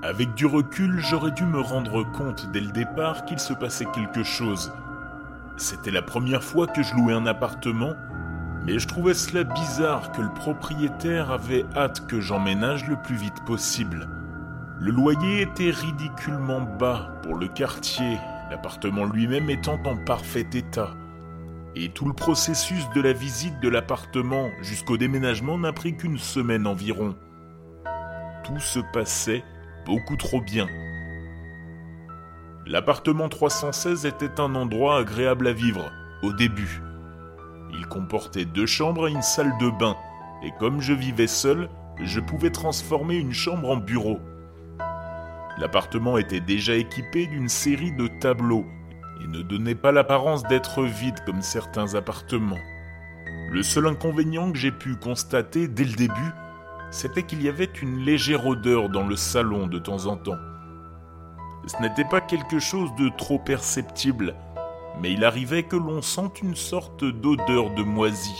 Avec du recul, j'aurais dû me rendre compte dès le départ qu'il se passait quelque chose. C'était la première fois que je louais un appartement, mais je trouvais cela bizarre que le propriétaire avait hâte que j'emménage le plus vite possible. Le loyer était ridiculement bas pour le quartier, l'appartement lui-même étant en parfait état. Et tout le processus de la visite de l'appartement jusqu'au déménagement n'a pris qu'une semaine environ. Tout se passait beaucoup trop bien. L'appartement 316 était un endroit agréable à vivre, au début. Il comportait deux chambres et une salle de bain, et comme je vivais seul, je pouvais transformer une chambre en bureau. L'appartement était déjà équipé d'une série de tableaux et ne donnait pas l'apparence d'être vide comme certains appartements. Le seul inconvénient que j'ai pu constater dès le début, c'était qu'il y avait une légère odeur dans le salon de temps en temps. Ce n'était pas quelque chose de trop perceptible, mais il arrivait que l'on sente une sorte d'odeur de moisi.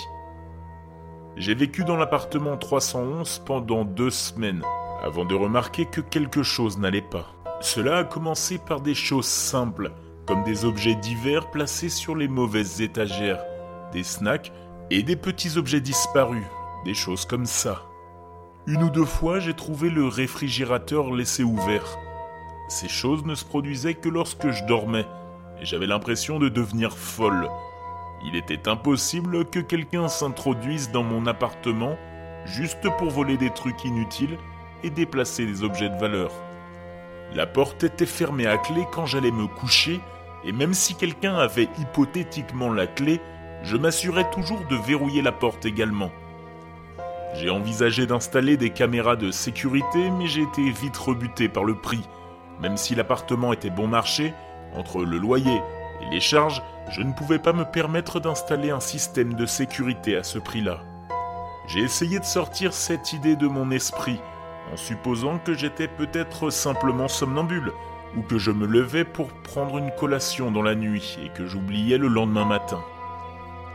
J'ai vécu dans l'appartement 311 pendant deux semaines, avant de remarquer que quelque chose n'allait pas. Cela a commencé par des choses simples, comme des objets divers placés sur les mauvaises étagères, des snacks et des petits objets disparus, des choses comme ça. Une ou deux fois, j'ai trouvé le réfrigérateur laissé ouvert. Ces choses ne se produisaient que lorsque je dormais, et j'avais l'impression de devenir folle. Il était impossible que quelqu'un s'introduise dans mon appartement juste pour voler des trucs inutiles et déplacer des objets de valeur. La porte était fermée à clé quand j'allais me coucher, et même si quelqu'un avait hypothétiquement la clé, je m'assurais toujours de verrouiller la porte également. J'ai envisagé d'installer des caméras de sécurité, mais j'ai été vite rebuté par le prix. Même si l'appartement était bon marché, entre le loyer et les charges, je ne pouvais pas me permettre d'installer un système de sécurité à ce prix-là. J'ai essayé de sortir cette idée de mon esprit, en supposant que j'étais peut-être simplement somnambule, ou que je me levais pour prendre une collation dans la nuit et que j'oubliais le lendemain matin.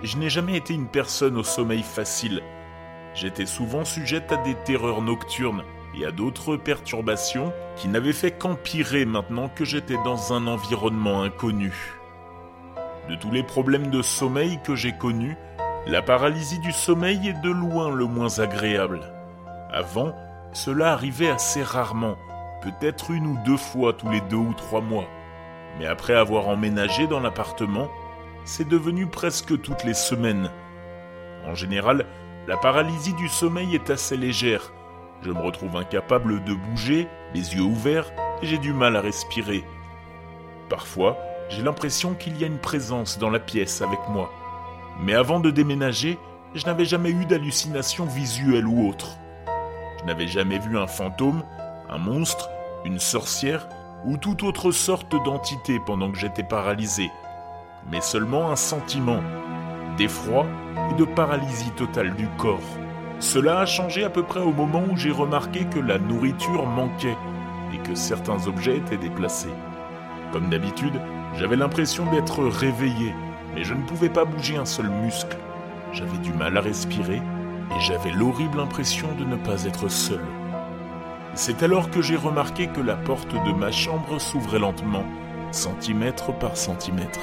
Je n'ai jamais été une personne au sommeil facile, j'étais souvent sujette à des terreurs nocturnes et à d'autres perturbations qui n'avaient fait qu'empirer maintenant que j'étais dans un environnement inconnu. De tous les problèmes de sommeil que j'ai connus, la paralysie du sommeil est de loin le moins agréable. Avant, cela arrivait assez rarement, peut-être une ou deux fois tous les deux ou trois mois. Mais après avoir emménagé dans l'appartement, c'est devenu presque toutes les semaines. En général, la paralysie du sommeil est assez légère. Je me retrouve incapable de bouger, les yeux ouverts, et j'ai du mal à respirer. Parfois, j'ai l'impression qu'il y a une présence dans la pièce avec moi. Mais avant de déménager, je n'avais jamais eu d'hallucination visuelle ou autre. Je n'avais jamais vu un fantôme, un monstre, une sorcière ou toute autre sorte d'entité pendant que j'étais paralysé, mais seulement un sentiment, d'effroi et de paralysie totale du corps. Cela a changé à peu près au moment où j'ai remarqué que la nourriture manquait et que certains objets étaient déplacés. Comme d'habitude, j'avais l'impression d'être réveillé, mais je ne pouvais pas bouger un seul muscle. J'avais du mal à respirer et j'avais l'horrible impression de ne pas être seul. C'est alors que j'ai remarqué que la porte de ma chambre s'ouvrait lentement, centimètre par centimètre.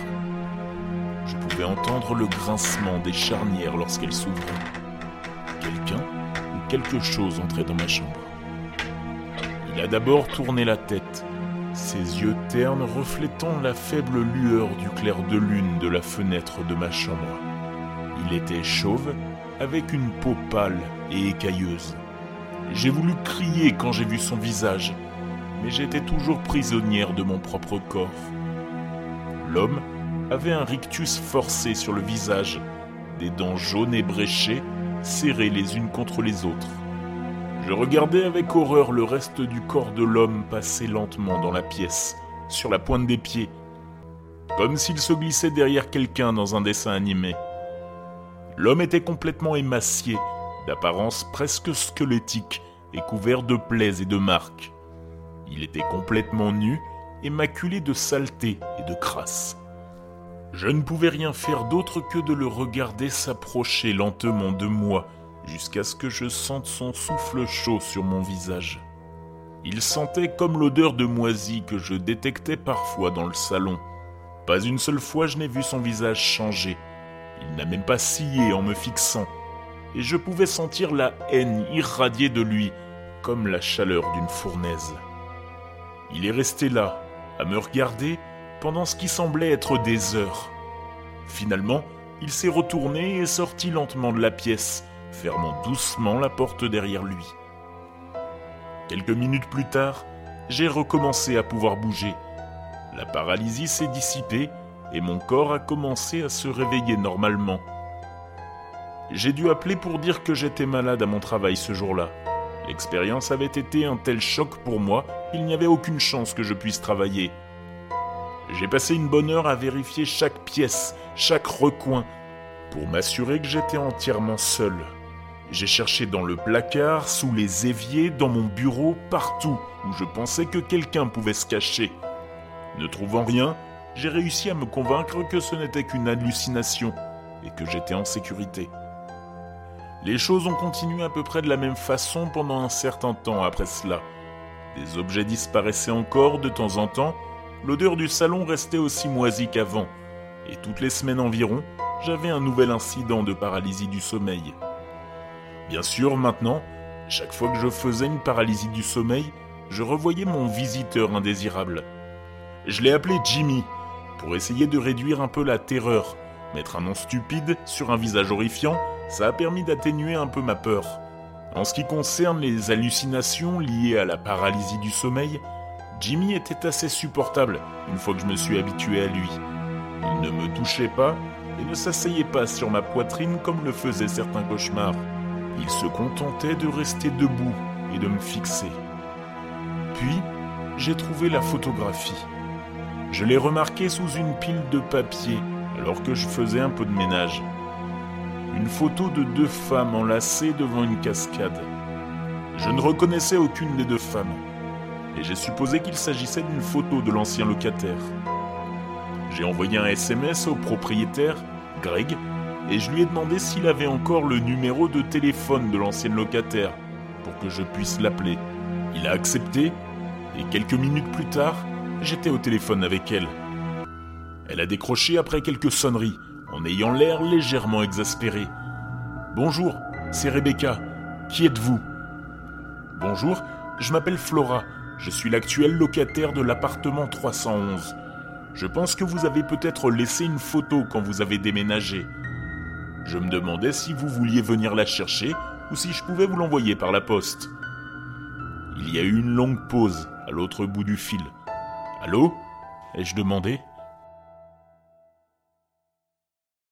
Je pouvais entendre le grincement des charnières lorsqu'elle s'ouvrait. Quelqu'un ou quelque chose entrait dans ma chambre. Il a d'abord tourné la tête, ses yeux ternes reflétant la faible lueur du clair de lune de la fenêtre de ma chambre. Il était chauve, avec une peau pâle et écailleuse. J'ai voulu crier quand j'ai vu son visage, mais j'étais toujours prisonnière de mon propre corps. L'homme avait un rictus forcé sur le visage, des dents jaunes et bréchées, serrées les unes contre les autres. Je regardais avec horreur le reste du corps de l'homme passer lentement dans la pièce, sur la pointe des pieds, comme s'il se glissait derrière quelqu'un dans un dessin animé. L'homme était complètement émacié, d'apparence presque squelettique et couvert de plaies et de marques. Il était complètement nu et de saleté et de crasse. Je ne pouvais rien faire d'autre que de le regarder s'approcher lentement de moi jusqu'à ce que je sente son souffle chaud sur mon visage. Il sentait comme l'odeur de moisi que je détectais parfois dans le salon. Pas une seule fois je n'ai vu son visage changer. Il n'a même pas scié en me fixant. Et je pouvais sentir la haine irradier de lui, comme la chaleur d'une fournaise. Il est resté là, à me regarder, pendant ce qui semblait être des heures. Finalement, il s'est retourné et sorti lentement de la pièce, fermant doucement la porte derrière lui. Quelques minutes plus tard, j'ai recommencé à pouvoir bouger. La paralysie s'est dissipée et mon corps a commencé à se réveiller normalement. J'ai dû appeler pour dire que j'étais malade à mon travail ce jour-là. L'expérience avait été un tel choc pour moi qu'il n'y avait aucune chance que je puisse travailler. J'ai passé une bonne heure à vérifier chaque pièce, chaque recoin, pour m'assurer que j'étais entièrement seul. J'ai cherché dans le placard, sous les éviers, dans mon bureau, partout où je pensais que quelqu'un pouvait se cacher. Ne trouvant rien, j'ai réussi à me convaincre que ce n'était qu'une hallucination et que j'étais en sécurité. Les choses ont continué à peu près de la même façon pendant un certain temps après cela. Des objets disparaissaient encore de temps en temps, l'odeur du salon restait aussi moisie qu'avant, et toutes les semaines environ, j'avais un nouvel incident de paralysie du sommeil. Bien sûr, maintenant, chaque fois que je faisais une paralysie du sommeil, je revoyais mon visiteur indésirable. Je l'ai appelé Jimmy, pour essayer de réduire un peu la terreur. Mettre un nom stupide sur un visage horrifiant, ça a permis d'atténuer un peu ma peur. En ce qui concerne les hallucinations liées à la paralysie du sommeil, Jimmy était assez supportable une fois que je me suis habitué à lui. Il ne me touchait pas et ne s'asseyait pas sur ma poitrine comme le faisaient certains cauchemars. Il se contentait de rester debout et de me fixer. Puis, j'ai trouvé la photographie. Je l'ai remarquée sous une pile de papier alors que je faisais un peu de ménage. Une photo de deux femmes enlacées devant une cascade. Je ne reconnaissais aucune des deux femmes, et j'ai supposé qu'il s'agissait d'une photo de l'ancien locataire. J'ai envoyé un SMS au propriétaire, Greg, et je lui ai demandé s'il avait encore le numéro de téléphone de l'ancienne locataire pour que je puisse l'appeler. Il a accepté et quelques minutes plus tard, j'étais au téléphone avec elle. Elle a décroché après quelques sonneries en ayant l'air légèrement exaspéré. Bonjour, c'est Rebecca. Qui êtes-vous Bonjour, je m'appelle Flora. Je suis l'actuel locataire de l'appartement 311. Je pense que vous avez peut-être laissé une photo quand vous avez déménagé. Je me demandais si vous vouliez venir la chercher ou si je pouvais vous l'envoyer par la poste. Il y a eu une longue pause à l'autre bout du fil. Allô? Ai-je demandé?